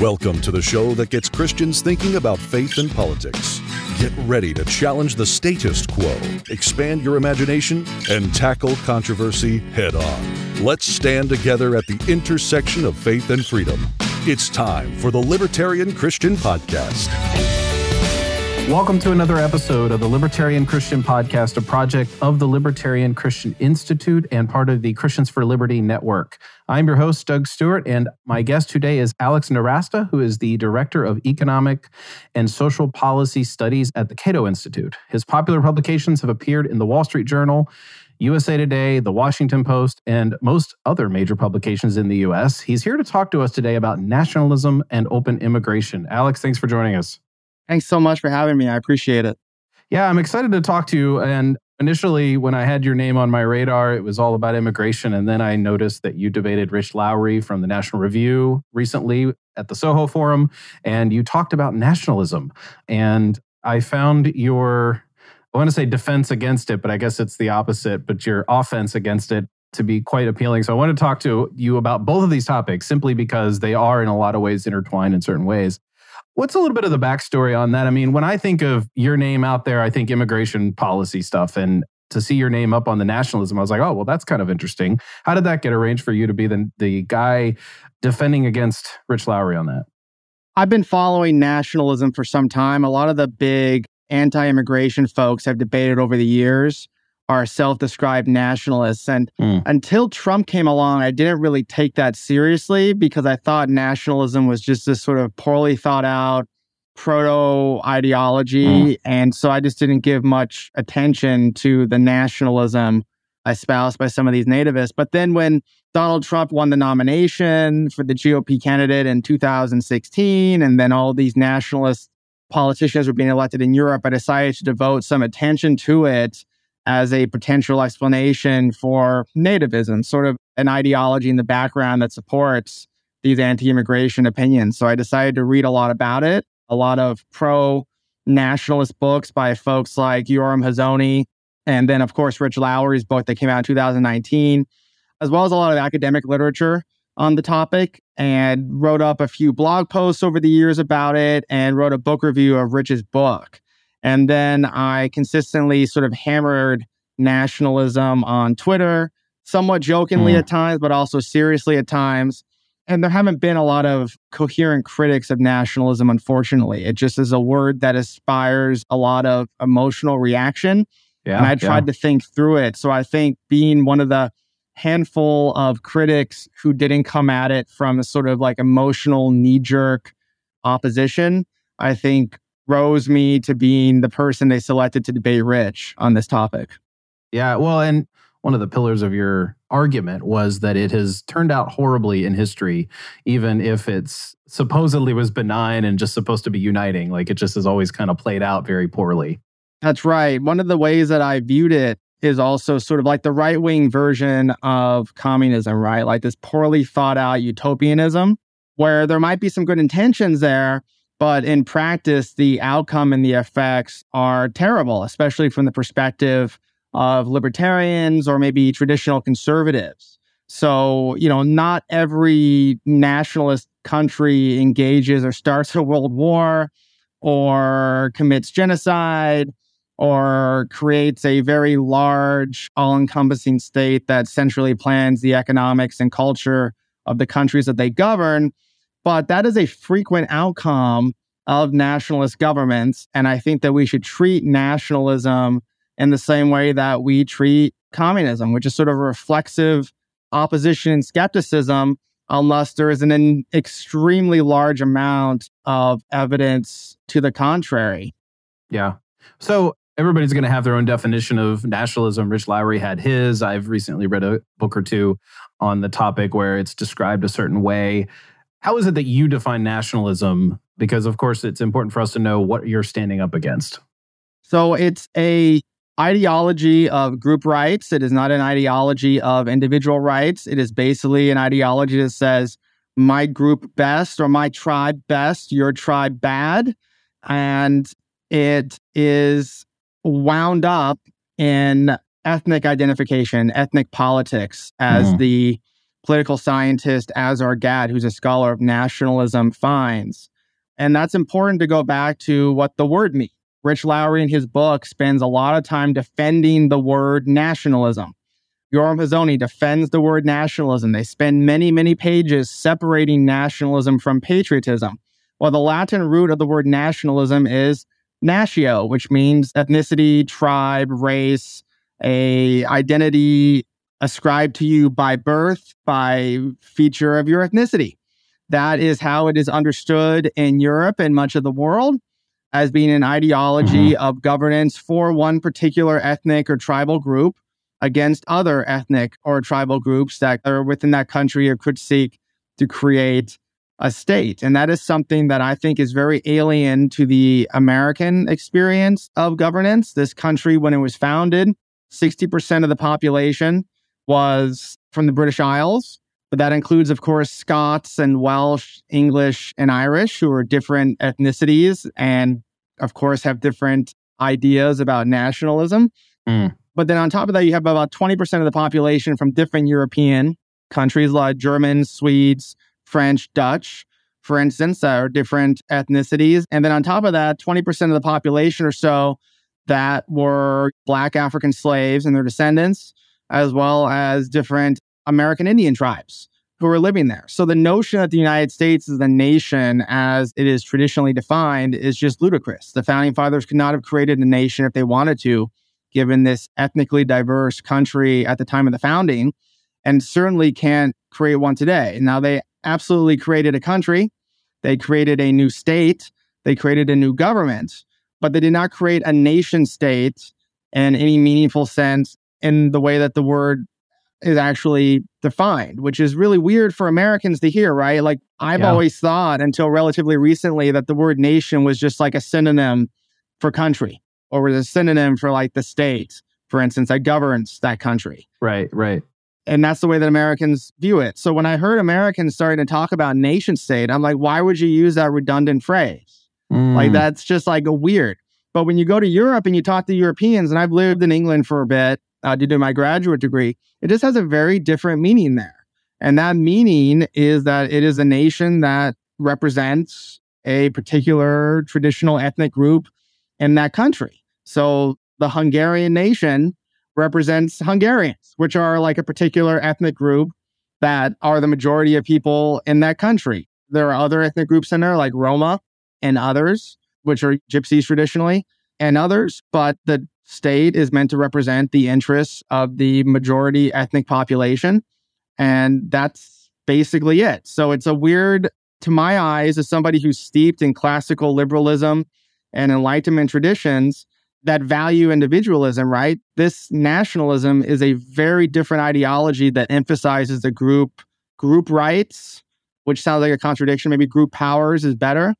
Welcome to the show that gets Christians thinking about faith and politics. Get ready to challenge the status quo, expand your imagination, and tackle controversy head on. Let's stand together at the intersection of faith and freedom. It's time for the Libertarian Christian Podcast. Welcome to another episode of the Libertarian Christian Podcast, a project of the Libertarian Christian Institute and part of the Christians for Liberty Network. I'm your host, Doug Stuart, and my guest today is Alex Nowrasteh, who is the Director of Economic and Social Policy Studies at the Cato Institute. His popular publications have appeared in the Wall Street Journal, USA Today, The Washington Post, and most other major publications in the US. He's here to talk to us today about nationalism and open immigration. Alex, thanks for joining us. Thanks so much for having me. I appreciate it. Yeah, I'm excited to talk to you. And initially, when I had your name on my radar, it was all about immigration. And then I noticed that you debated Rich Lowry from the National Review recently at the Soho Forum, and you talked about nationalism. And I found your, I want to say defense against it, but I guess it's the opposite, but your offense against it to be quite appealing. So I want to talk to you about both of these topics simply because they are in a lot of ways intertwined in certain ways. What's a little bit of the backstory on that? I mean, when I think of your name out there, I think immigration policy stuff. And to see your name up on the nationalism, I was like, oh, well, that's kind of interesting. How did that get arranged for you to be the, the guy defending against Rich Lowry on that? I've been following nationalism for some time. A lot of the big anti immigration folks have debated over the years are self described nationalists. And mm. until Trump came along, I didn't really take that seriously because I thought nationalism was just this sort of poorly thought out proto ideology. Mm. And so I just didn't give much attention to the nationalism espoused by some of these nativists. But then when Donald Trump won the nomination for the GOP candidate in 2016, and then all these nationalist politicians were being elected in Europe, I decided to devote some attention to it as a potential explanation for nativism, sort of an ideology in the background that supports these anti immigration opinions. So I decided to read a lot about it, a lot of pro nationalist books by folks like Yoram Hazony, and then, of course, Rich Lowry's book that came out in 2019, as well as a lot of academic literature on the topic, and wrote up a few blog posts over the years about it and wrote a book review of Rich's book. And then I consistently sort of hammered nationalism on Twitter, somewhat jokingly mm. at times, but also seriously at times. And there haven't been a lot of coherent critics of nationalism, unfortunately. It just is a word that inspires a lot of emotional reaction. Yeah, and I tried yeah. to think through it. So I think being one of the handful of critics who didn't come at it from a sort of like emotional knee jerk opposition, I think rose me to being the person they selected to debate Rich on this topic. Yeah, well, and one of the pillars of your argument was that it has turned out horribly in history, even if it's supposedly was benign and just supposed to be uniting. Like it just has always kind of played out very poorly. That's right. One of the ways that I viewed it is also sort of like the right wing version of communism, right? Like this poorly thought out utopianism, where there might be some good intentions there, but in practice, the outcome and the effects are terrible, especially from the perspective of libertarians or maybe traditional conservatives. So, you know, not every nationalist country engages or starts a world war or commits genocide or creates a very large, all encompassing state that centrally plans the economics and culture of the countries that they govern. But that is a frequent outcome of nationalist governments. And I think that we should treat nationalism in the same way that we treat communism, which is sort of a reflexive opposition and skepticism, unless there is an extremely large amount of evidence to the contrary. Yeah. So everybody's going to have their own definition of nationalism. Rich Lowry had his. I've recently read a book or two on the topic where it's described a certain way. How is it that you define nationalism? Because, of course, it's important for us to know what you're standing up against. So it's a ideology of group rights. It is not an ideology of individual rights. It is basically an ideology that says my group best or my tribe best, your tribe bad. And it is wound up in ethnic identification, ethnic politics as mm. the political scientist Azar Gat, who's a scholar of nationalism, finds. And that's important to go back to what the word means. Rich Lowry in his book spends a lot of time defending the word nationalism. Yoram Hazony defends the word nationalism. They spend many, many pages separating nationalism from patriotism. Well, the Latin root of the word nationalism is natio, which means ethnicity, tribe, race, a identity ascribed to you by birth, by feature of your ethnicity. That is how it is understood in Europe and much of the world as being an ideology mm-hmm. of governance for one particular ethnic or tribal group against other ethnic or tribal groups that are within that country or could seek to create a state. And that is something that I think is very alien to the American experience of governance. This country, when it was founded, 60% of the population was from the British Isles. But that includes, of course, Scots and Welsh, English, and Irish, who are different ethnicities and, of course, have different ideas about nationalism. Mm. But then on top of that, you have about 20% of the population from different European countries like Germans, Swedes, French, Dutch, for instance, that are different ethnicities. And then on top of that, 20% of the population or so that were Black African slaves and their descendants, as well as different American Indian tribes who were living there. So the notion that the United States is the nation as it is traditionally defined is just ludicrous. The founding fathers could not have created a nation if they wanted to, given this ethnically diverse country at the time of the founding, and certainly can't create one today. Now, they absolutely created a country, they created a new state, they created a new government, but they did not create a nation state in any meaningful sense in the way that the word is actually defined, which is really weird for Americans to hear, right? Like I've yeah. always thought until relatively recently that the word nation was just like a synonym for country or was a synonym for like the state, for instance, that governs that country. Right, right. And that's the way that Americans view it. So when I heard Americans starting to talk about nation state, I'm like, why would you use that redundant phrase? Mm. Like that's just like a weird. But when you go to Europe and you talk to Europeans, and I've lived in England for a bit, uh, to do my graduate degree, it just has a very different meaning there. And that meaning is that it is a nation that represents a particular traditional ethnic group in that country. So the Hungarian nation represents Hungarians, which are like a particular ethnic group that are the majority of people in that country. There are other ethnic groups in there, like Roma and others, which are gypsies traditionally, and others. But the state is meant to represent the interests of the majority ethnic population. And that's basically it. So it's a weird, to my eyes, as somebody who's steeped in classical liberalism and Enlightenment traditions that value individualism, right? This nationalism is a very different ideology that emphasizes the group group rights, which sounds like a contradiction. Maybe group powers is better,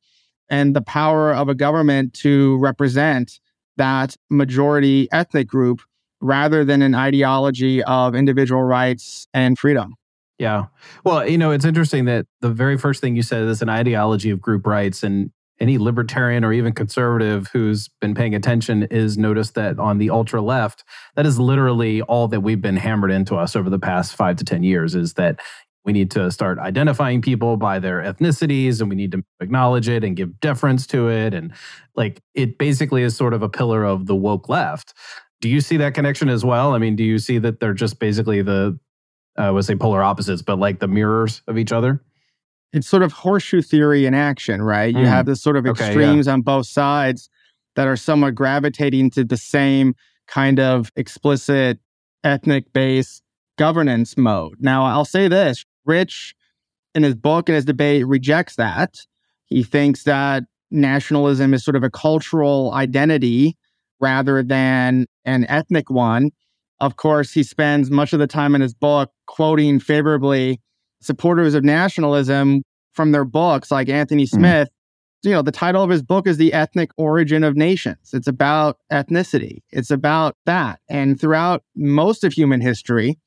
and the power of a government to represent that majority ethnic group rather than an ideology of individual rights and freedom. Yeah. Well, you know, it's interesting that the very first thing you said is an ideology of group rights. And any libertarian or even conservative who's been paying attention is noticed that on the ultra left, that is literally all that we've been hammered into us over the past five to 10 years is that we need to start identifying people by their ethnicities and we need to acknowledge it and give deference to it. And like it basically is sort of a pillar of the woke left. Do you see that connection as well? I mean, do you see that they're just basically the, I would say polar opposites, but like the mirrors of each other? It's sort of horseshoe theory in action, right? Mm. You have this sort of extremes okay, yeah. on both sides that are somewhat gravitating to the same kind of explicit ethnic based governance mode. Now, I'll say this Rich, in his book and his debate, rejects that. He thinks that nationalism is sort of a cultural identity rather than an ethnic one. Of course, he spends much of the time in his book quoting favorably supporters of nationalism from their books, like Anthony hmm. Smith. Mm. You know, the title of his book is The Ethnic Origin of Nations. It's about ethnicity, it's about that. And throughout most of human history,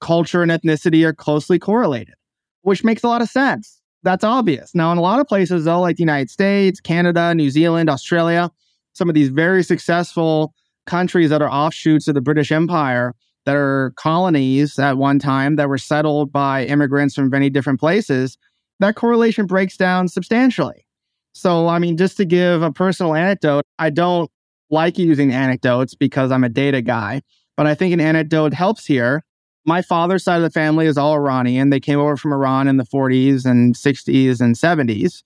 culture and ethnicity are closely correlated, which makes a lot of sense. That's obvious. Now, in a lot of places, though, like the United States, Canada, New Zealand, Australia, some of these very successful countries that are offshoots of the British Empire, that are colonies at one time that were settled by immigrants from many different places, that correlation breaks down substantially. So, I mean, just to give a personal anecdote, I don't like using anecdotes because I'm a data guy, but I think an anecdote helps here. My father's side of the family is all Iranian. They came over from Iran in the 40s and 60s and 70s.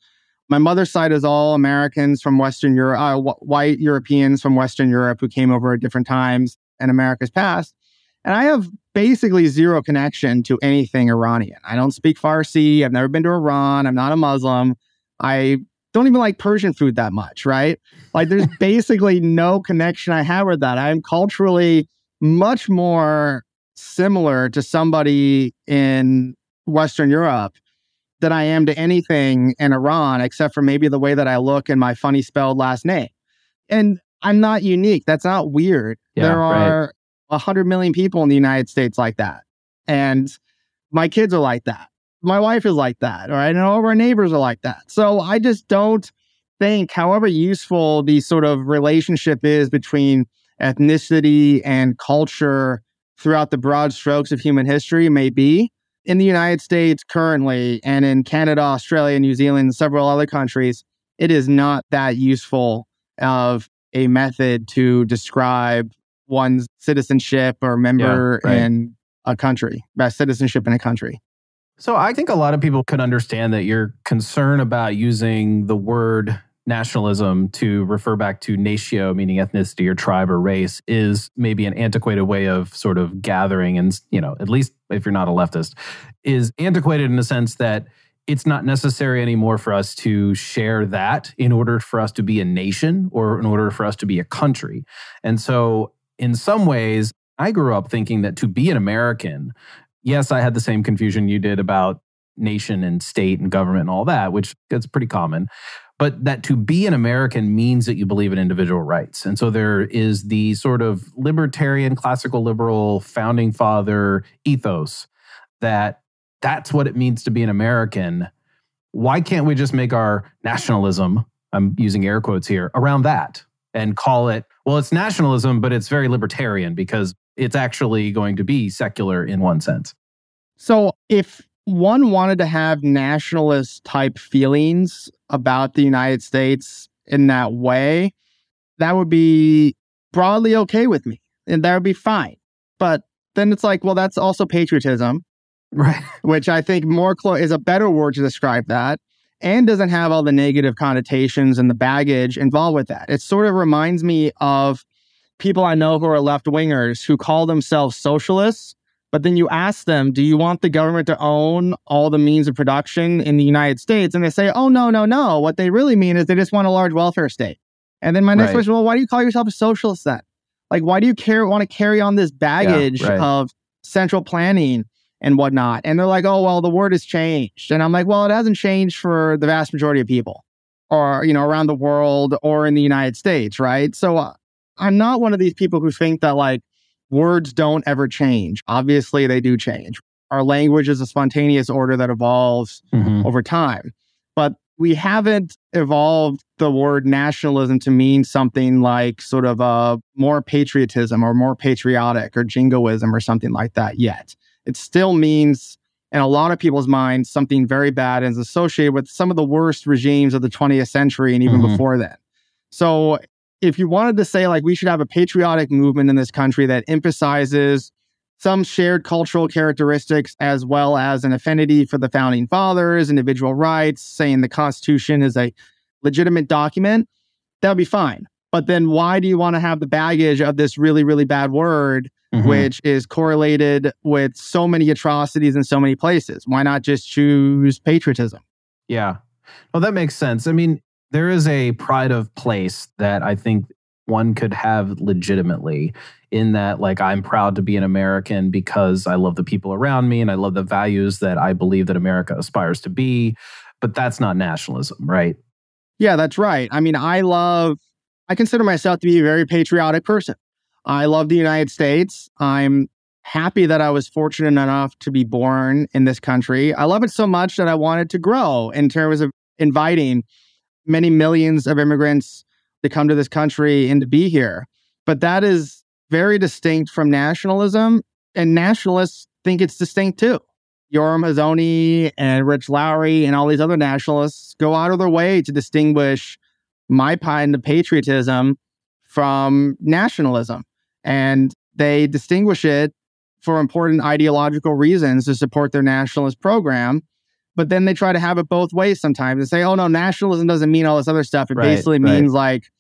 My mother's side is all Americans from Western Europe, uh, white Europeans from Western Europe who came over at different times in America's past. And I have basically zero connection to anything Iranian. I don't speak Farsi. I've never been to Iran. I'm not a Muslim. I don't even like Persian food that much, right? Like there's basically no connection I have with that. I'm culturally much more similar to somebody in Western Europe than I am to anything in Iran, except for maybe the way that I look and my funny spelled last name. And I'm not unique. That's not weird. Yeah, there are right. 100 million people in the United States like that. And my kids are like that. My wife is like that. All right. And all of our neighbors are like that. So I just don't think, however useful the sort of relationship is between ethnicity and culture throughout the broad strokes of human history may be, in the United States currently and in Canada, Australia, New Zealand, and several other countries, it is not that useful of a method to describe one's citizenship or member yeah, right. in a country, best citizenship in a country. So I think a lot of people could understand that your concern about using the word nationalism to refer back to natio, meaning ethnicity or tribe or race, is maybe an antiquated way of sort of gathering and, you know, at least if you're not a leftist, is antiquated in the sense that it's not necessary anymore for us to share that in order for us to be a nation or in order for us to be a country. And so in some ways, I grew up thinking that to be an American, yes, I had the same confusion you did about nation and state and government and all that, which is pretty common. But that to be an American means that you believe in individual rights. And so there is the sort of libertarian, classical liberal founding father ethos that that's what it means to be an American. Why can't we just make our nationalism, I'm using air quotes here, around that and call it well, it's nationalism, but it's very libertarian because it's actually going to be secular in one sense. So if one wanted to have nationalist type feelings about the United States in that way, that would be broadly okay with me and that would be fine. But then it's like, well, that's also patriotism. Right. Which I think more clo- is a better word to describe that and doesn't have all the negative connotations and the baggage involved with that. It sort of reminds me of people I know who are left wingers who call themselves socialists, but then you ask them, do you want the government to own all the means of production in the United States? And they say, oh, no, no, no. What they really mean is they just want a large welfare state. And then my next right. question, well, why do you call yourself a socialist then? Like, why do you care, want to carry on this baggage yeah, right. of central planning and whatnot. And they're like, oh, well, the word has changed. And I'm like, well, it hasn't changed for the vast majority of people or, you know, around the world or in the United States, right? So uh, I'm not one of these people who think that like words don't ever change. Obviously, they do change. Our language is a spontaneous order that evolves mm-hmm. over time. But we haven't evolved the word nationalism to mean something like sort of a more patriotism or more patriotic or jingoism or something like that yet it still means in a lot of people's minds something very bad and is associated with some of the worst regimes of the 20th century and even mm-hmm. before then. So if you wanted to say like we should have a patriotic movement in this country that emphasizes some shared cultural characteristics as well as an affinity for the founding fathers, individual rights, saying the Constitution is a legitimate document, that would be fine. But then why do you want to have the baggage of this really, really bad word mm-hmm. which is correlated with so many atrocities in so many places. Why not just choose patriotism? Yeah. Well, that makes sense. I mean, there is a pride of place that I think one could have legitimately in that like I'm proud to be an American because I love the people around me and I love the values that I believe that America aspires to be, but that's not nationalism, right? Yeah, that's right. I mean, I love I consider myself to be a very patriotic person. I love the United States. I'm happy that I was fortunate enough to be born in this country. I love it so much that I wanted to grow in terms of inviting many millions of immigrants to come to this country and to be here. But that is very distinct from nationalism And nationalists think it's distinct too. Yoram Hazony and Rich Lowry and all these other nationalists go out of their way to distinguish my kind of patriotism from nationalism. And they distinguish it for important ideological reasons to support their nationalist program. But then they try to have it both ways sometimes and say, oh, no, nationalism doesn't mean all this other stuff. It right, basically right. means like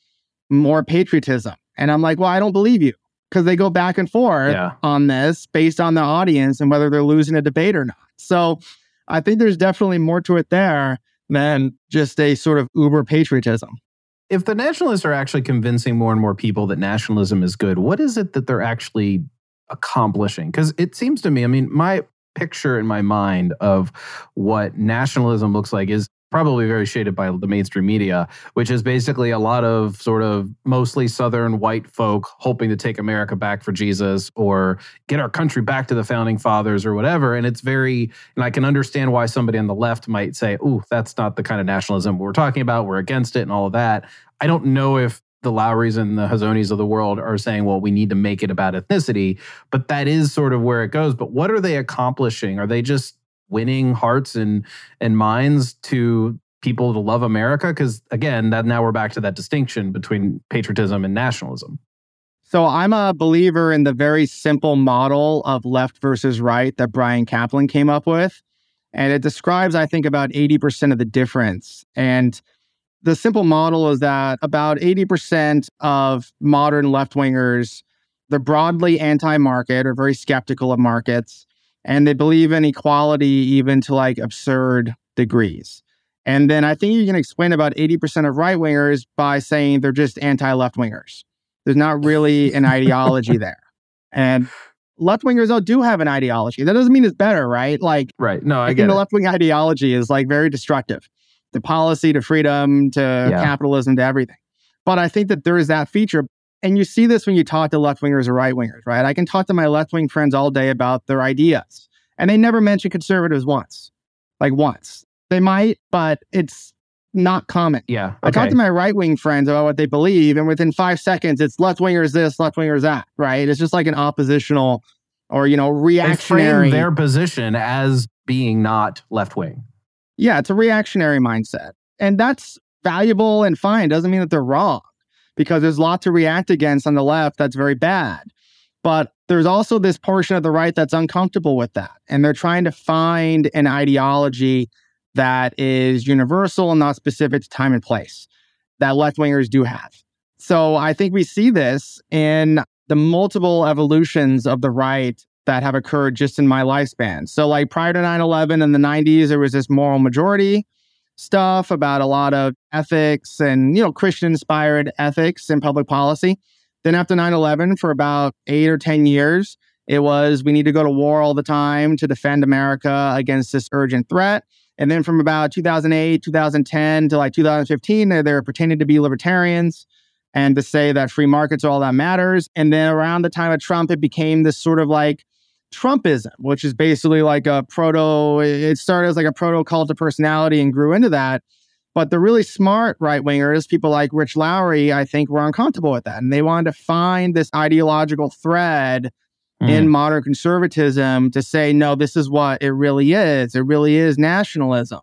more patriotism. And I'm like, well, I don't believe you because they go back and forth yeah. on this based on the audience and whether they're losing a debate or not. So I think there's definitely more to it there than just a sort of uber patriotism. If the nationalists are actually convincing more and more people that nationalism is good, what is it that they're actually accomplishing? Because it seems to me, I mean, my picture in my mind of what nationalism looks like is probably very shaded by the mainstream media, which is basically a lot of sort of mostly Southern white folk hoping to take America back for Jesus or get our country back to the founding fathers or whatever. And it's very, and I can understand why somebody on the left might say, oh, that's not the kind of nationalism we're talking about. We're against it and all of that. I don't know if the Lowrys and the Hazonys of the world are saying, well, we need to make it about ethnicity, but that is sort of where it goes. But what are they accomplishing? Are they just winning hearts and and minds to people to love America? Because again, that now we're back to that distinction between patriotism and nationalism. So I'm a believer in the very simple model of left versus right that Bryan Caplan came up with. And it describes, I think, about 80% of the difference. And the simple model is that about 80% of modern left wingers, they're broadly anti market or very skeptical of markets and they believe in equality even to like absurd degrees. And then I think you can explain about 80% of right wingers by saying they're just anti left wingers. There's not really an ideology there. And left wingers, though, do have an ideology. That doesn't mean it's better, right? Like, right. No, I, I get the left wing ideology is like very destructive to policy, to freedom, to yeah. capitalism, to everything. But I think that there is that feature and you see this when you talk to left wingers or right wingers, right? I can talk to my left wing friends all day about their ideas, and they never mention conservatives once, like once. They might, but it's not common. Yeah. Okay. I talk to my right wing friends about what they believe, and within five seconds, it's left wingers this, left wingers that, right? It's just like an oppositional or, you know, reactionary. They frame their position as being not left wing. Yeah, it's a reactionary mindset. And that's valuable and fine. Doesn't mean that they're wrong because there's a lot to react against on the left that's very bad. But there's also this portion of the right that's uncomfortable with that. And they're trying to find an ideology that is universal and not specific to time and place that left wingers do have. So I think we see this in the multiple evolutions of the right that have occurred just in my lifespan. So, like prior to 9 11 in the 90s, there was this moral majority stuff about a lot of ethics and, you know, Christian inspired ethics in public policy. Then after 9 11, for about eight or 10 years, it was we need to go to war all the time to defend America against this urgent threat. And then from about 2008, 2010 to like 2015, they're, they're pretending to be libertarians and to say that free markets are all that matters. And then around the time of Trump, it became this sort of like Trumpism, which is basically like a proto, it started as like a proto cult of personality and grew into that. But the really smart right wingers, people like Rich Lowry, I think were uncomfortable with that. And they wanted to find this ideological thread mm. in modern conservatism to say, no, this is what it really is. It really is nationalism.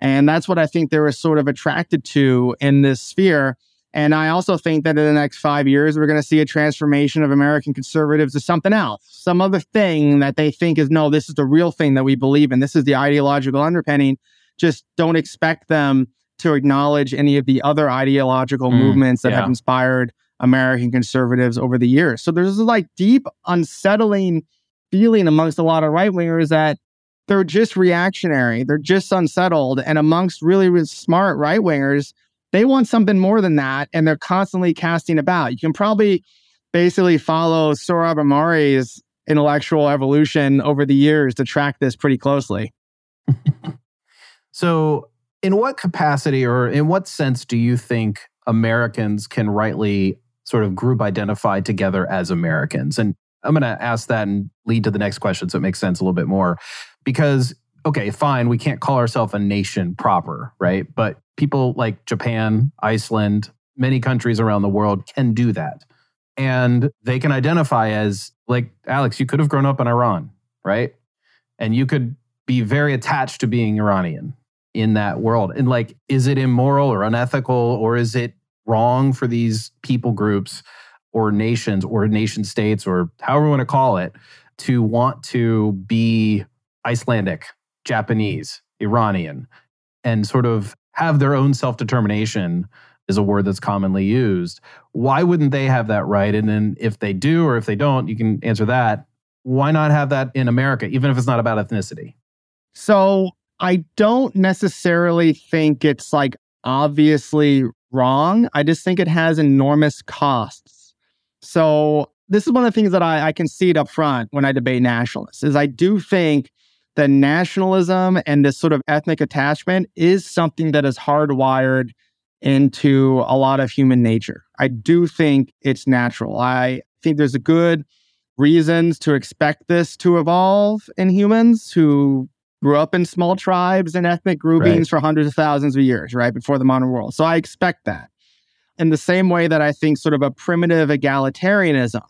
And that's what I think they were sort of attracted to in this sphere. And I also think that in the next five years, we're going to see a transformation of American conservatives to something else, some other thing that they think is no, this is the real thing that we believe in. This is the ideological underpinning. Just don't expect them to acknowledge any of the other ideological mm, movements that yeah. have inspired American conservatives over the years. So there's this like deep, unsettling feeling amongst a lot of right wingers that they're just reactionary, they're just unsettled. And amongst really, really smart right wingers, they want something more than that, and they're constantly casting about. You can probably basically follow Sohrab Ahmari's intellectual evolution over the years to track this pretty closely. so, in what capacity or in what sense do you think Americans can rightly sort of group identify together as Americans? And I'm going to ask that and lead to the next question so it makes sense a little bit more. Because, okay, fine, we can't call ourselves a nation proper, right? But people like Japan, Iceland, many countries around the world can do that. and they can identify as like Alex, you could have grown up in Iran, right? And you could be very attached to being Iranian in that world. And like, is it immoral or unethical, or is it wrong for these people groups or nations or nation states or however you want to call it to want to be Icelandic, Japanese, Iranian, and sort of have their own self determination is a word that's commonly used. Why wouldn't they have that right? And then if they do or if they don't, you can answer that. Why not have that in America, even if it's not about ethnicity? So I don't necessarily think it's like obviously wrong. I just think it has enormous costs. So this is one of the things that I, I concede up front when I debate nationalists is I do think that nationalism and this sort of ethnic attachment is something that is hardwired into a lot of human nature. I do think it's natural. I think there's a good reasons to expect this to evolve in humans who grew up in small tribes and ethnic groupings right. for hundreds of thousands of years, right, before the modern world. So I expect that. In the same way that I think sort of a primitive egalitarianism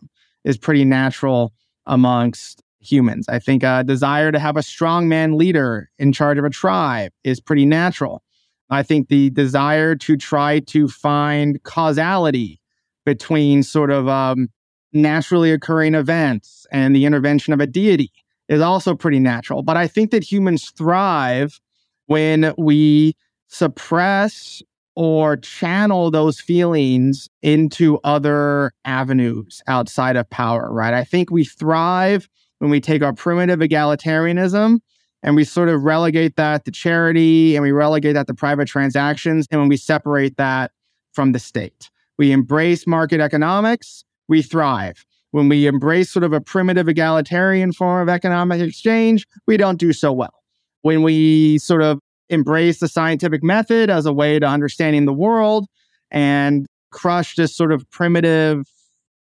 is pretty natural amongst humans. I think a desire to have a strongman leader in charge of a tribe is pretty natural. I think the desire to try to find causality between sort of um, naturally occurring events and the intervention of a deity is also pretty natural. But I think that humans thrive when we suppress or channel those feelings into other avenues outside of power, right? I think we thrive when we take our primitive egalitarianism and we sort of relegate that to charity and we relegate that to private transactions. And when we separate that from the state, we embrace market economics, we thrive. When we embrace sort of a primitive egalitarian form of economic exchange, we don't do so well. When we sort of embrace the scientific method as a way to understanding the world and crush this sort of primitive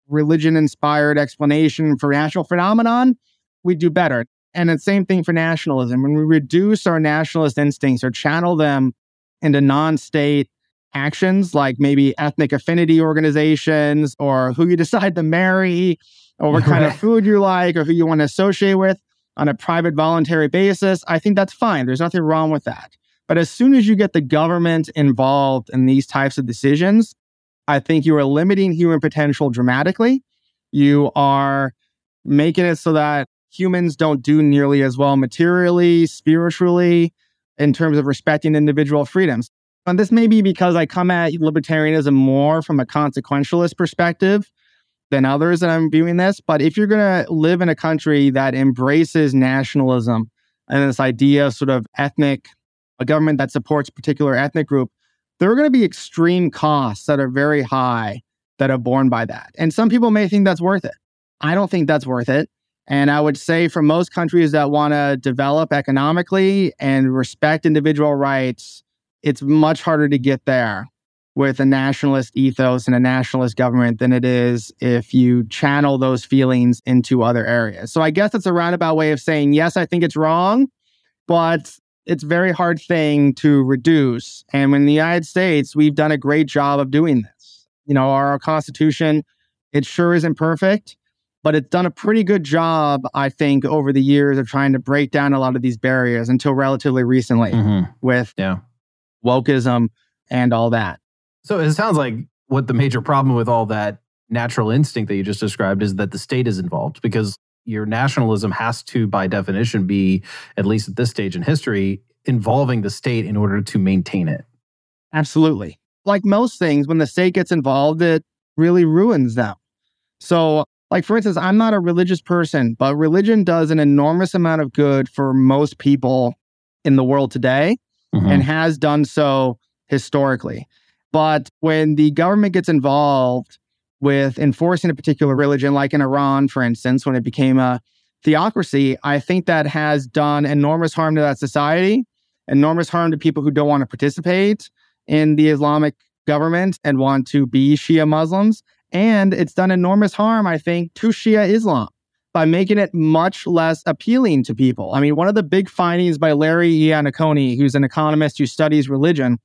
religion inspired explanation for natural phenomenon, we do better. And the same thing for nationalism. When we reduce our nationalist instincts or channel them into non state actions like maybe ethnic affinity organizations or who you decide to marry or what kind of food you like or who you want to associate with on a private voluntary basis, I think that's fine. There's nothing wrong with that. But as soon as you get the government involved in these types of decisions, I think you are limiting human potential dramatically. You are making it so that humans don't do nearly as well materially, spiritually, in terms of respecting individual freedoms. And this may be because I come at libertarianism more from a consequentialist perspective than others that I'm viewing this. But if you're going to live in a country that embraces nationalism and this idea of sort of ethnic, a government that supports particular ethnic group, there are going to be extreme costs that are very high that are borne by that. And some people may think that's worth it. I don't think that's worth it. And I would say for most countries that want to develop economically and respect individual rights, it's much harder to get there with a nationalist ethos and a nationalist government than it is if you channel those feelings into other areas. So I guess it's a roundabout way of saying, yes, I think it's wrong, but it's a very hard thing to reduce. And in the United States, we've done a great job of doing this. You know, our Constitution, it sure isn't perfect, but it's done a pretty good job, I think, over the years of trying to break down a lot of these barriers until relatively recently mm-hmm. with yeah wokeism, and all that. So it sounds like what the major problem with all that natural instinct that you just described is that the state is involved because your nationalism has to, by definition, be, at least at this stage in history, involving the state in order to maintain it. Absolutely. Like most things, when the state gets involved, it really ruins them. So, like, for instance, I'm not a religious person, but religion does an enormous amount of good for most people in the world today mm-hmm. and has done so historically. But when the government gets involved with enforcing a particular religion, like in Iran, for instance, when it became a theocracy, I think that has done enormous harm to that society, enormous harm to people who don't want to participate in the Islamic government and want to be Shia Muslims. And it's done enormous harm, I think, to Shia Islam by making it much less appealing to people. I mean, one of the big findings by Larry Iannaccone, who's an economist who studies religion,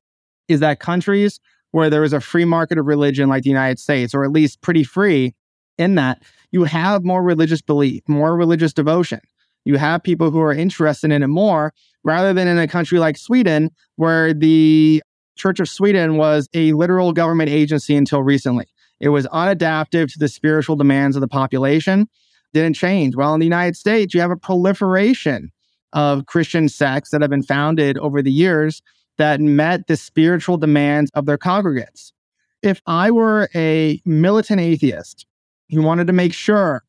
is that countries where there is a free market of religion like the United States, or at least pretty free, in that you have more religious belief, more religious devotion. You have people who are interested in it more rather than in a country like Sweden, where the Church of Sweden was a literal government agency until recently. It was unadaptive to the spiritual demands of the population, didn't change. Well, in the United States, you have a proliferation of Christian sects that have been founded over the years that met the spiritual demands of their congregates. If I were a militant atheist who wanted to make sure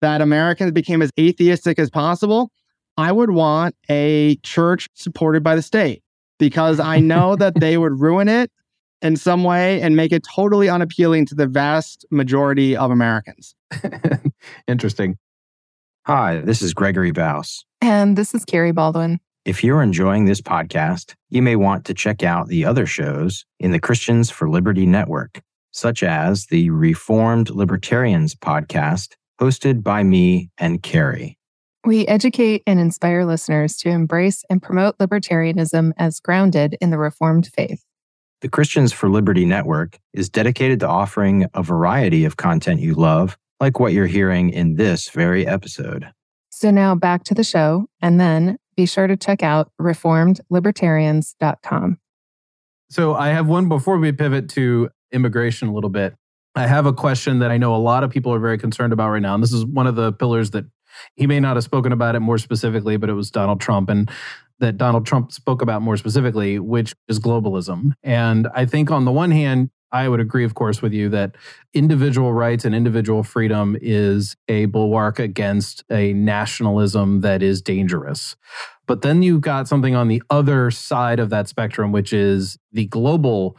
that Americans became as atheistic as possible, I would want a church supported by the state because I know that they would ruin it in some way and make it totally unappealing to the vast majority of Americans. Interesting. Hi, this is Gregory Baus. And this is Carrie Baldwin. If you're enjoying this podcast, you may want to check out the other shows in the Christians for Liberty Network, such as the Reformed Libertarians podcast, hosted by me and Carrie. We educate and inspire listeners to embrace and promote libertarianism as grounded in the Reformed faith. The Christians for Liberty Network is dedicated to offering a variety of content you love, like what you're hearing in this very episode. So now back to the show, and then be sure to check out reformedlibertarians.com. So I have one before we pivot to immigration a little bit. I have a question that I know a lot of people are very concerned about right now. And this is one of the pillars that he may not have spoken about it more specifically, but it was Donald Trump. And that Donald Trump spoke about more specifically, which is globalism. And I think on the one hand, I would agree, of course, with you that individual rights and individual freedom is a bulwark against a nationalism that is dangerous. But then you've got something on the other side of that spectrum, which is the global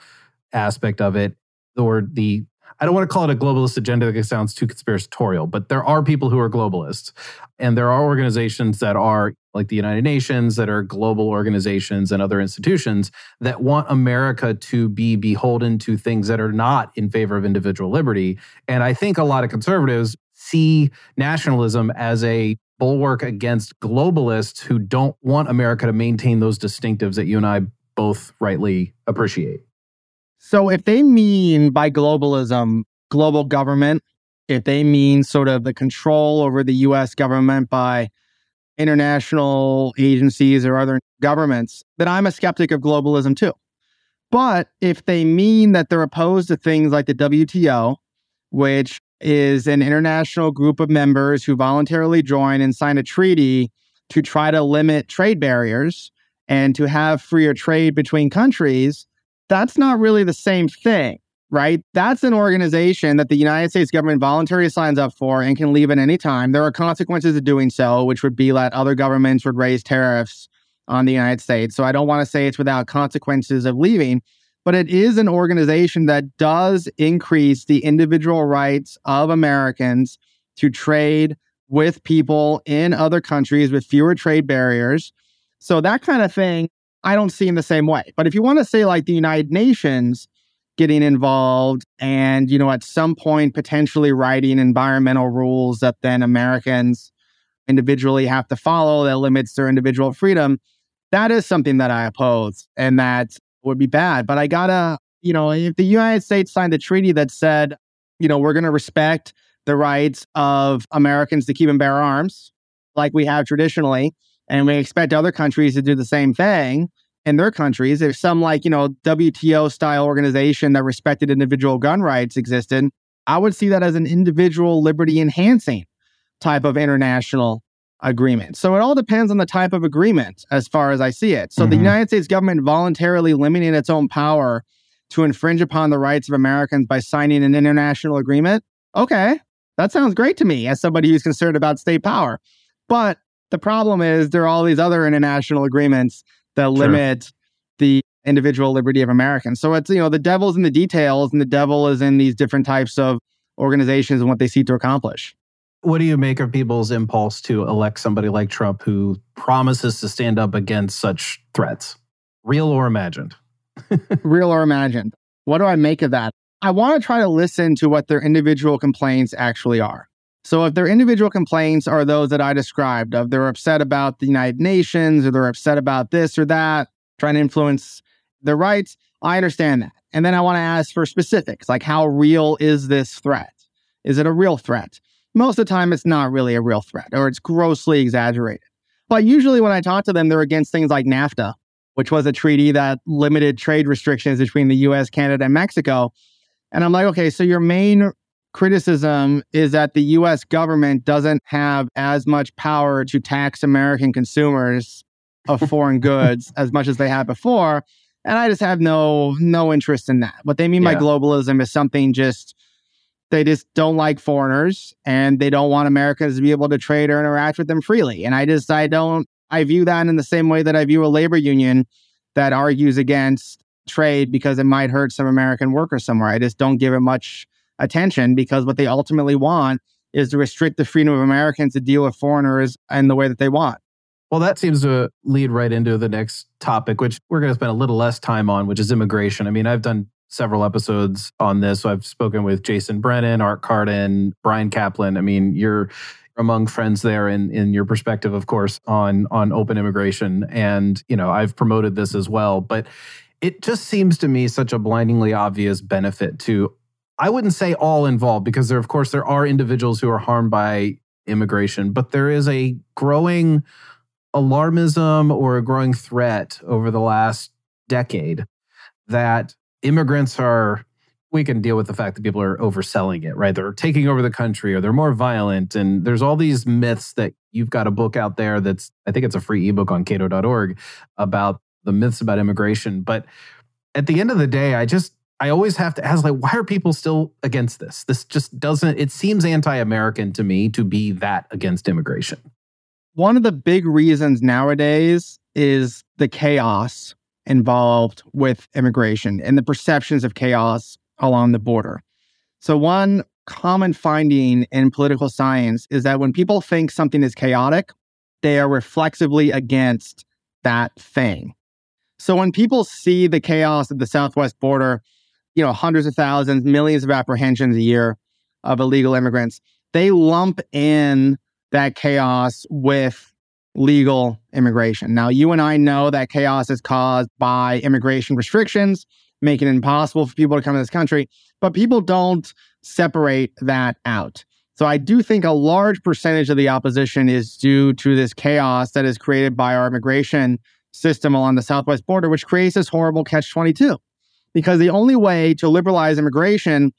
aspect of it, or the I don't want to call it a globalist agenda because it sounds too conspiratorial, but there are people who are globalists. And there are organizations that are like the United Nations, that are global organizations and other institutions that want America to be beholden to things that are not in favor of individual liberty. And I think a lot of conservatives see nationalism as a bulwark against globalists who don't want America to maintain those distinctives that you and I both rightly appreciate. So, if they mean by globalism, global government, if they mean sort of the control over the US government by international agencies or other governments, then I'm a skeptic of globalism too. But if they mean that they're opposed to things like the WTO, which is an international group of members who voluntarily join and sign a treaty to try to limit trade barriers and to have freer trade between countries, that's not really the same thing, right? That's an organization that the United States government voluntarily signs up for and can leave at any time. There are consequences of doing so, which would be that other governments would raise tariffs on the United States. So I don't want to say it's without consequences of leaving, but it is an organization that does increase the individual rights of Americans to trade with people in other countries with fewer trade barriers. So that kind of thing I don't see in the same way. But if you want to say like the United Nations getting involved and, you know, at some point potentially writing environmental rules that then Americans individually have to follow that limits their individual freedom, that is something that I oppose and that would be bad. But I gotta, you know, if the United States signed a treaty that said, you know, we're going to respect the rights of Americans to keep and bear arms, like we have traditionally, and we expect other countries to do the same thing in their countries. If some like, you know, WTO style organization that respected individual gun rights existed, I would see that as an individual liberty enhancing type of international agreement. So it all depends on the type of agreement as far as I see it. So mm-hmm. the United States government voluntarily limiting its own power to infringe upon the rights of Americans by signing an international agreement. Okay, that sounds great to me as somebody who's concerned about state power. But the problem is there are all these other international agreements that limit the individual liberty of Americans. So it's, you know, the devil's in the details and the devil is in these different types of organizations and what they seek to accomplish. What do you make of people's impulse to elect somebody like Trump who promises to stand up against such threats, real or imagined? real or imagined. What do I make of that? I want to try to listen to what their individual complaints actually are. So if their individual complaints are those that I described of they're upset about the United Nations or they're upset about this or that, trying to influence their rights, I understand that. And then I want to ask for specifics, like how real is this threat? Is it a real threat? Most of the time, it's not really a real threat or it's grossly exaggerated. But usually, when I talk to them, they're against things like NAFTA, which was a treaty that limited trade restrictions between the US, Canada, and Mexico. And I'm like, okay, so your main criticism is that the US government doesn't have as much power to tax American consumers of foreign goods as much as they had before. And I just have no no interest in that. What they mean yeah. by globalism is something just they just don't like foreigners and they don't want Americans to be able to trade or interact with them freely. And I just I don't I view that in the same way that I view a labor union that argues against trade because it might hurt some American workers somewhere. I just don't give it much attention because what they ultimately want is to restrict the freedom of Americans to deal with foreigners in the way that they want. Well, that seems to lead right into the next topic, which we're going to spend a little less time on, which is immigration. I mean, I've done several episodes on this. So I've spoken with Jason Brennan, Art Carden, Bryan Caplan. I mean, you're among friends there in in your perspective, of course, on on open immigration. And, you know, I've promoted this as well. But it just seems to me such a blindingly obvious benefit to I wouldn't say all involved because there, of course, there are individuals who are harmed by immigration, but there is a growing alarmism or a growing threat over the last decade that immigrants are we can deal with the fact that people are overselling it, right? They're taking over the country or they're more violent. And there's all these myths that you've got a book out there that's, I think it's a free ebook on cato.org about the myths about immigration. But at the end of the day, I just, I always have to ask, like, why are people still against this? This just doesn't, it seems anti American to me to be that against immigration. One of the big reasons nowadays is the chaos involved with immigration and the perceptions of chaos along the border. So, one common finding in political science is that when people think something is chaotic, they are reflexively against that thing. So, when people see the chaos at the southwest border, you know, hundreds of thousands, millions of apprehensions a year of illegal immigrants, they lump in that chaos with legal immigration. Now, you and I know that chaos is caused by immigration restrictions, making it impossible for people to come to this country, but people don't separate that out. So I do think a large percentage of the opposition is due to this chaos that is created by our immigration system along the southwest border, which creates this horrible catch 22. Because the only way to liberalize immigration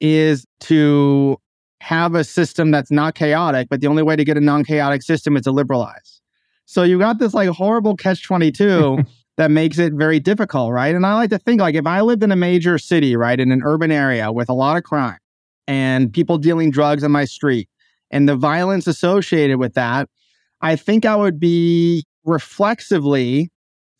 is to have a system that's not chaotic, but the only way to get a non chaotic system is to liberalize. So you got this like horrible catch 22 that makes it very difficult, right? And I like to think like if I lived in a major city, right, in an urban area with a lot of crime and people dealing drugs on my street and the violence associated with that, I think I would be reflexively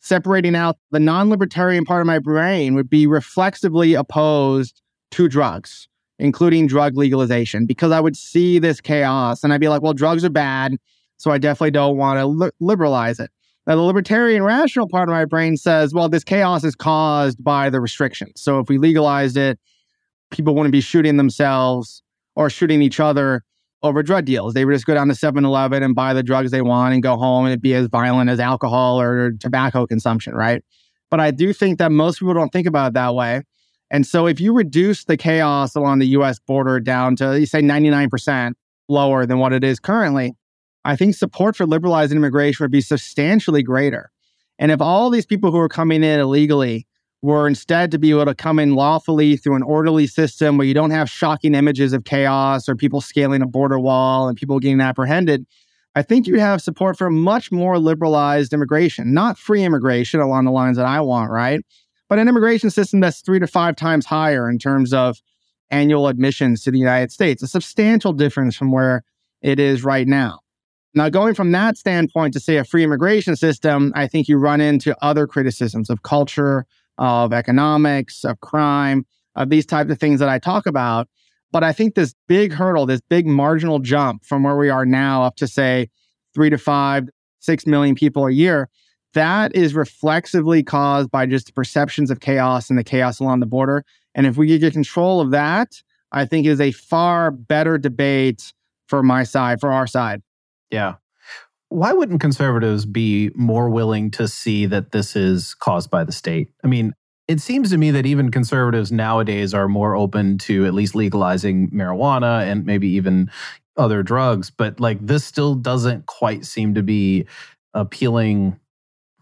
separating out the non libertarian part of my brain would be reflexively opposed to drugs including drug legalization, because I would see this chaos and I'd be like, well, drugs are bad. So I definitely don't want to li- liberalize it. Now, the libertarian rational part of my brain says, well, this chaos is caused by the restrictions. So if we legalized it, people wouldn't be shooting themselves or shooting each other over drug deals. They would just go down to 7 Eleven and buy the drugs they want and go home and it'd be as violent as alcohol or tobacco consumption, right? But I do think that most people don't think about it that way. And so if you reduce the chaos along the US border down to, you say, 99% lower than what it is currently, I think support for liberalizing immigration would be substantially greater. And if all these people who are coming in illegally were instead to be able to come in lawfully through an orderly system where you don't have shocking images of chaos or people scaling a border wall and people getting apprehended, I think you'd have support for much more liberalized immigration, not free immigration along the lines that I want, right? but an immigration system that's three to five times higher in terms of annual admissions to the United States, a substantial difference from where it is right now. Now, going from that standpoint to say a free immigration system, I think you run into other criticisms of culture, of economics, of crime, of these types of things that I talk about. But I think this big hurdle, this big marginal jump from where we are now up to say three to five, six million people a year, that is reflexively caused by just the perceptions of chaos and the chaos along the border. And if we could get control of that, I think is a far better debate for my side, for our side. Yeah. Why wouldn't conservatives be more willing to see that this is caused by the state? I mean, it seems to me that even conservatives nowadays are more open to at least legalizing marijuana and maybe even other drugs. But like this still doesn't quite seem to be appealing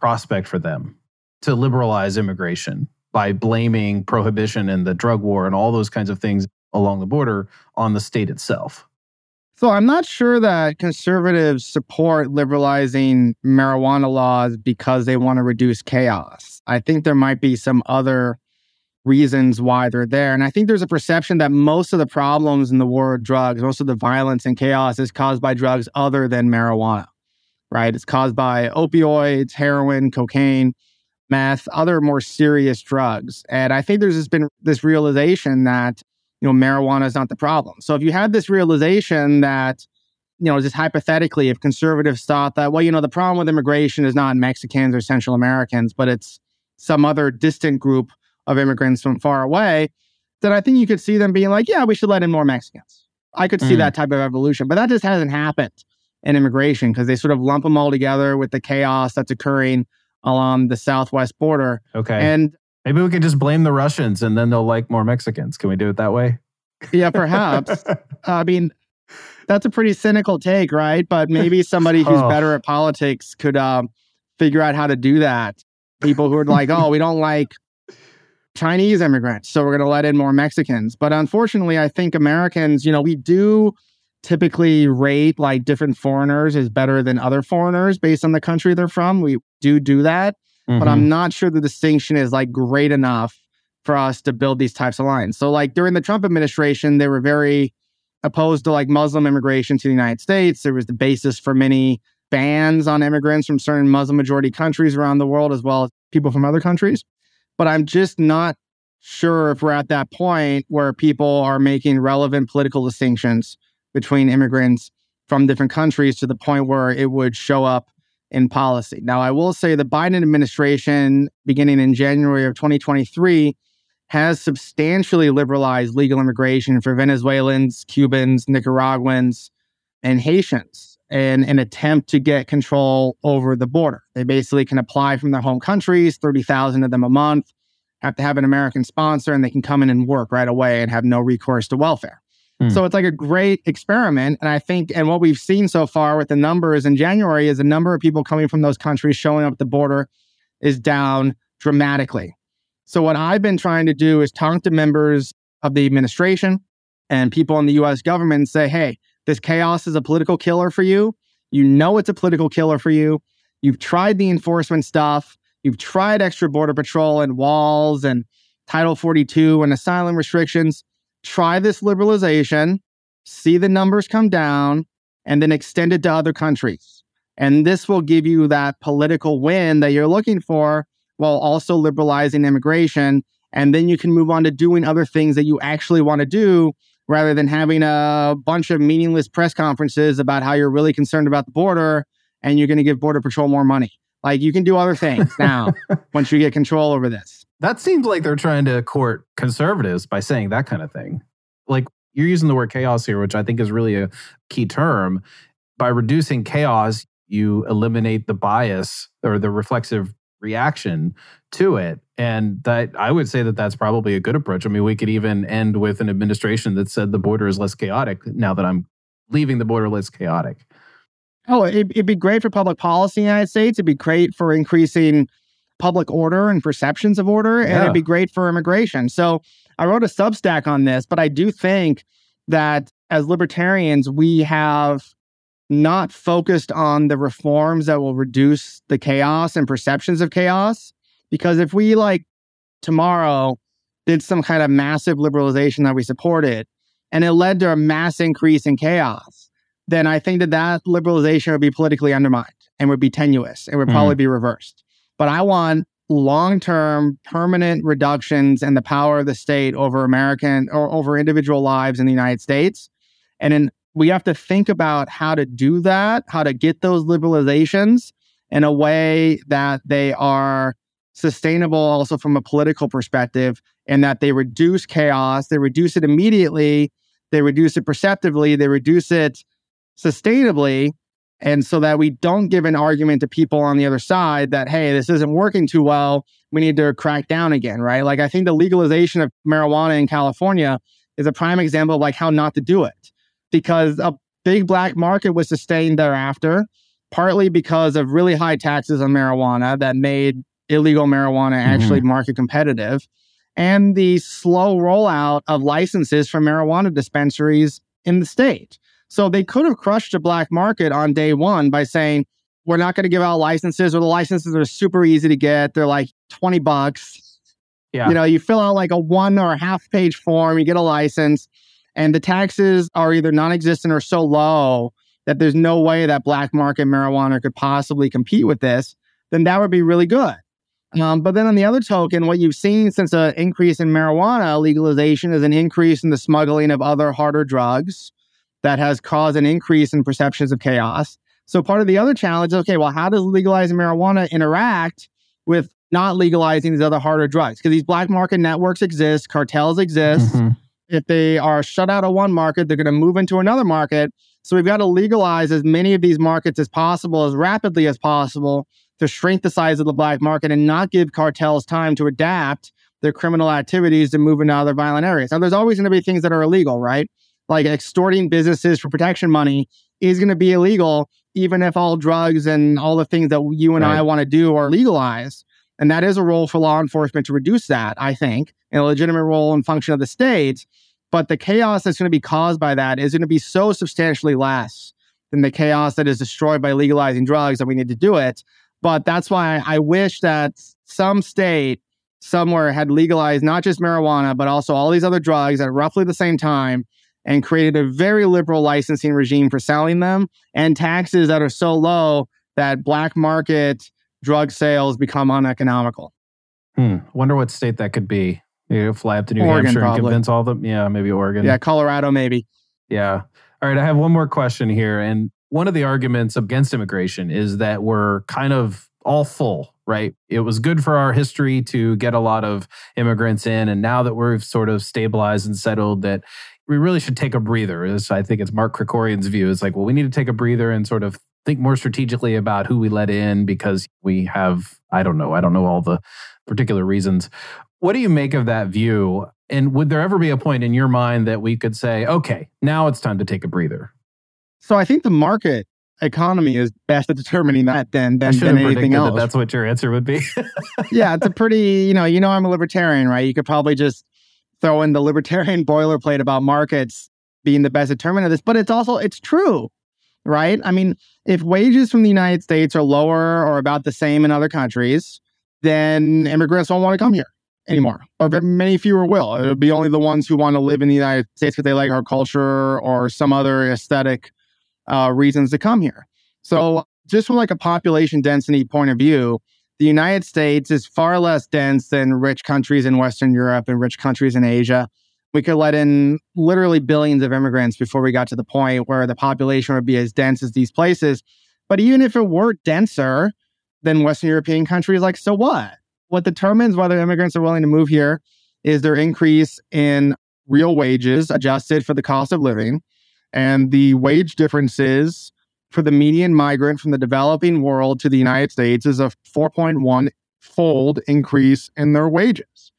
prospect for them to liberalize immigration by blaming prohibition and the drug war and all those kinds of things along the border on the state itself. So I'm not sure that conservatives support liberalizing marijuana laws because they want to reduce chaos. I think there might be some other reasons why they're there. And I think there's a perception that most of the problems in the war of drugs, most of the violence and chaos is caused by drugs other than marijuana, right? It's caused by opioids, heroin, cocaine, meth, other more serious drugs. And I think there's just been this realization that you know, marijuana is not the problem. So if you had this realization that, you know, just hypothetically, if conservatives thought that, well, you know, the problem with immigration is not Mexicans or Central Americans, but it's some other distant group of immigrants from far away, then I think you could see them being like, yeah, we should let in more Mexicans. I could see mm. that type of evolution, but that just hasn't happened in immigration because they sort of lump them all together with the chaos that's occurring along the southwest border. Okay. And Maybe we could just blame the Russians and then they'll like more Mexicans. Can we do it that way? Yeah, perhaps. I mean, that's a pretty cynical take, right? But maybe somebody who's oh. better at politics could um, figure out how to do that. People who are like, oh, we don't like Chinese immigrants, so we're going to let in more Mexicans. But unfortunately, I think Americans, you know, we do typically rate like different foreigners as better than other foreigners based on the country they're from. We do do that mm-hmm. but I'm mm-hmm. not sure the distinction is like great enough for us to build these types of lines. So like during the Trump administration, they were very opposed to like Muslim immigration to the United States. There was the basis for many bans on immigrants from certain Muslim majority countries around the world, as well as people from other countries. But I'm just not sure if we're at that point where people are making relevant political distinctions between immigrants from different countries to the point where it would show up in policy. Now, I will say the Biden administration, beginning in January of 2023, has substantially liberalized legal immigration for Venezuelans, Cubans, Nicaraguans, and Haitians in an attempt to get control over the border. They basically can apply from their home countries, 30,000 of them a month, have to have an American sponsor, and they can come in and work right away and have no recourse to welfare. Mm. So it's like a great experiment. And I think, and what we've seen so far with the numbers in January is the number of people coming from those countries showing up at the border is down dramatically. So what I've been trying to do is talk to members of the administration and people in the US government and say, hey, this chaos is a political killer for you. You know it's a political killer for you. You've tried the enforcement stuff. You've tried extra border patrol and walls and Title 42 and asylum restrictions try this liberalization, see the numbers come down, and then extend it to other countries. And this will give you that political win that you're looking for while also liberalizing immigration. And then you can move on to doing other things that you actually want to do rather than having a bunch of meaningless press conferences about how you're really concerned about the border and you're going to give Border Patrol more money. Like you can do other things now once you get control over this. That seems like they're trying to court conservatives by saying that kind of thing. Like you're using the word chaos here, which I think is really a key term. By reducing chaos, you eliminate the bias or the reflexive reaction to it. And that I would say that that's probably a good approach. I mean, we could even end with an administration that said the border is less chaotic now that I'm leaving the border less chaotic. Oh, it, would be great for public policy in the United States. It'd be great for increasing public order and perceptions of order, and it'd be great for immigration. So I wrote a Substack on this, but I do think that as libertarians, we have not focused on the reforms that will reduce the chaos and perceptions of chaos. Because if we like tomorrow did some kind of massive liberalization that we supported and it led to a mass increase in chaos, then I think that that liberalization would be politically undermined and would be tenuous and would mm. probably be reversed. But I want long term, permanent reductions in the power of the state over American or over individual lives in the United States. And then we have to think about how to do that, how to get those liberalizations in a way that they are sustainable also from a political perspective and that they reduce chaos, they reduce it immediately, they reduce it perceptively, they reduce it sustainably, And so that we don't give an argument to people on the other side that, hey, this isn't working too well. We need to crack down again, right? Like I think the legalization of marijuana in California is a prime example of like how not to do it because a big black market was sustained thereafter, partly because of really high taxes on marijuana that made illegal marijuana actually mm-hmm. market competitive, and the slow rollout of licenses for marijuana dispensaries in the state. So they could have crushed the black market on day one by saying, we're not going to give out licenses, or the licenses are super easy to get. They're like 20 bucks. Yeah. You know, you fill out like a one or a half page form, you get a license, and the taxes are either non existent or so low that there's no way that black market marijuana could possibly compete with this, then that would be really good. Um, but then on the other token, what you've seen since an increase in marijuana legalization is an increase in the smuggling of other harder drugs that has caused an increase in perceptions of chaos. So part of the other challenge is okay, well, how does legalizing marijuana interact with not legalizing these other harder drugs? Because these black market networks exist, cartels exist. Mm-hmm. If they are shut out of one market, they're going to move into another market. So we've got to legalize as many of these markets as possible, as rapidly as possible, to shrink the size of the black market and not give cartels time to adapt their criminal activities to move into other violent areas. Now, there's always going to be things that are illegal, right? Like extorting businesses for protection money is going to be illegal, even if all drugs and all the things that you and right. I want to do are legalized. And that is a role for law enforcement to reduce that, I think, and a legitimate role and function of the state. But the chaos that's going to be caused by that is going to be so substantially less than the chaos that is destroyed by legalizing drugs that we need to do it. But that's why I wish that some state somewhere had legalized not just marijuana, but also all these other drugs at roughly the same time and created a very liberal licensing regime for selling them and taxes that are so low that black market drug sales become uneconomical. Hmm. Wonder what state that could be. You fly up to New Oregon, Hampshire probably. and convince all them. Yeah, maybe Oregon. Yeah, Colorado, maybe. Yeah. All right. I have one more question here. And one of the arguments against immigration is that we're kind of all full, right? It was good for our history to get a lot of immigrants in. And now that we've sort of stabilized and settled, that we really should take a breather. Is I think it's Mark Krikorian's view. It's like, well, we need to take a breather and sort of think more strategically about who we let in because we have, I don't know, I don't know all the particular reasons. What do you make of that view? And would there ever be a point in your mind that we could say, okay, now it's time to take a breather? So I think the market economy is best at determining that than than, than anything else. That that's what your answer would be. yeah, it's a pretty, you know, you know I'm a libertarian, right? You could probably just throw in the libertarian boilerplate about markets being the best determinant of this, but it's also it's true, right? I mean, if wages from the United States are lower or about the same in other countries, then immigrants don't want to come here anymore, or many fewer will. It'll be only the ones who want to live in the United States because they like our culture or some other aesthetic uh, reasons to come here. So, just from like a population density point of view, the United States is far less dense than rich countries in Western Europe and rich countries in Asia. We could let in literally billions of immigrants before we got to the point where the population would be as dense as these places. But even if it were denser than Western European countries, like, so what? What determines whether immigrants are willing to move here is their increase in real wages adjusted for the cost of living. And the wage differences for the median migrant from the developing world to the United States is a 4.1 fold increase in their wages.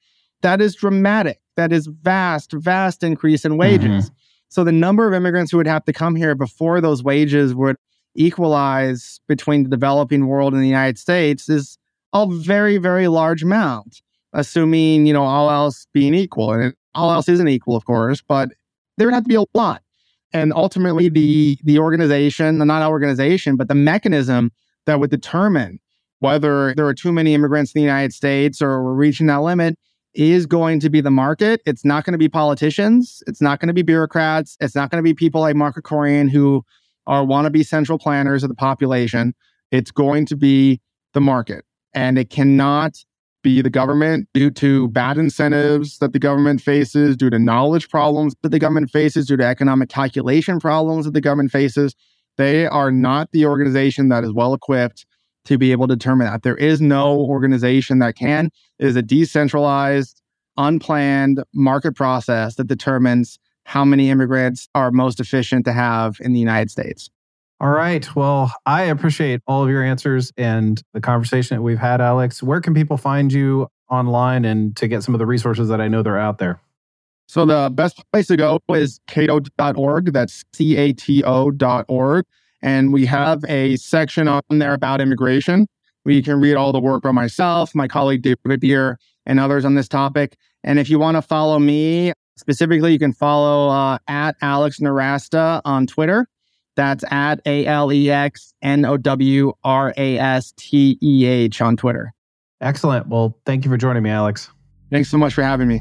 That is dramatic. That is vast, vast increase in wages. Mm-hmm. So the number of immigrants who would have to come here before those wages would equalize between the developing world and the United States is a very, very large amount, assuming, you know, all else being equal. And all else isn't equal, of course, but there would have to be a lot and ultimately the the organization not organization but the mechanism that would determine whether there are too many immigrants in the united states or we're reaching that limit is going to be the market. It's not going to be politicians. It's not going to be bureaucrats. It's not going to be people like mark Krikorian who are wannabe central planners of the population. It's going to be the market. And it cannot be the government due to bad incentives that the government faces, due to knowledge problems that the government faces, due to economic calculation problems that the government faces. They are not the organization that is well equipped to be able to determine that. There is no organization that can. It is a decentralized, unplanned market process that determines how many immigrants are most efficient to have in the United States. All right. Well, I appreciate all of your answers and the conversation that we've had, Alex. Where can people find you online and to get some of the resources that I know they're out there? So the best place to go is cato.org. That's C-A-T-O.org. And we have a section on there about immigration. where you can read all the work by myself, my colleague David Bier, and others on this topic. And if you want to follow me specifically, you can follow uh, at Alex Nowrasteh on Twitter. That's at A L E X N O W R A S T E H on Twitter. Excellent. Well, thank you for joining me, Alex. Thanks so much for having me.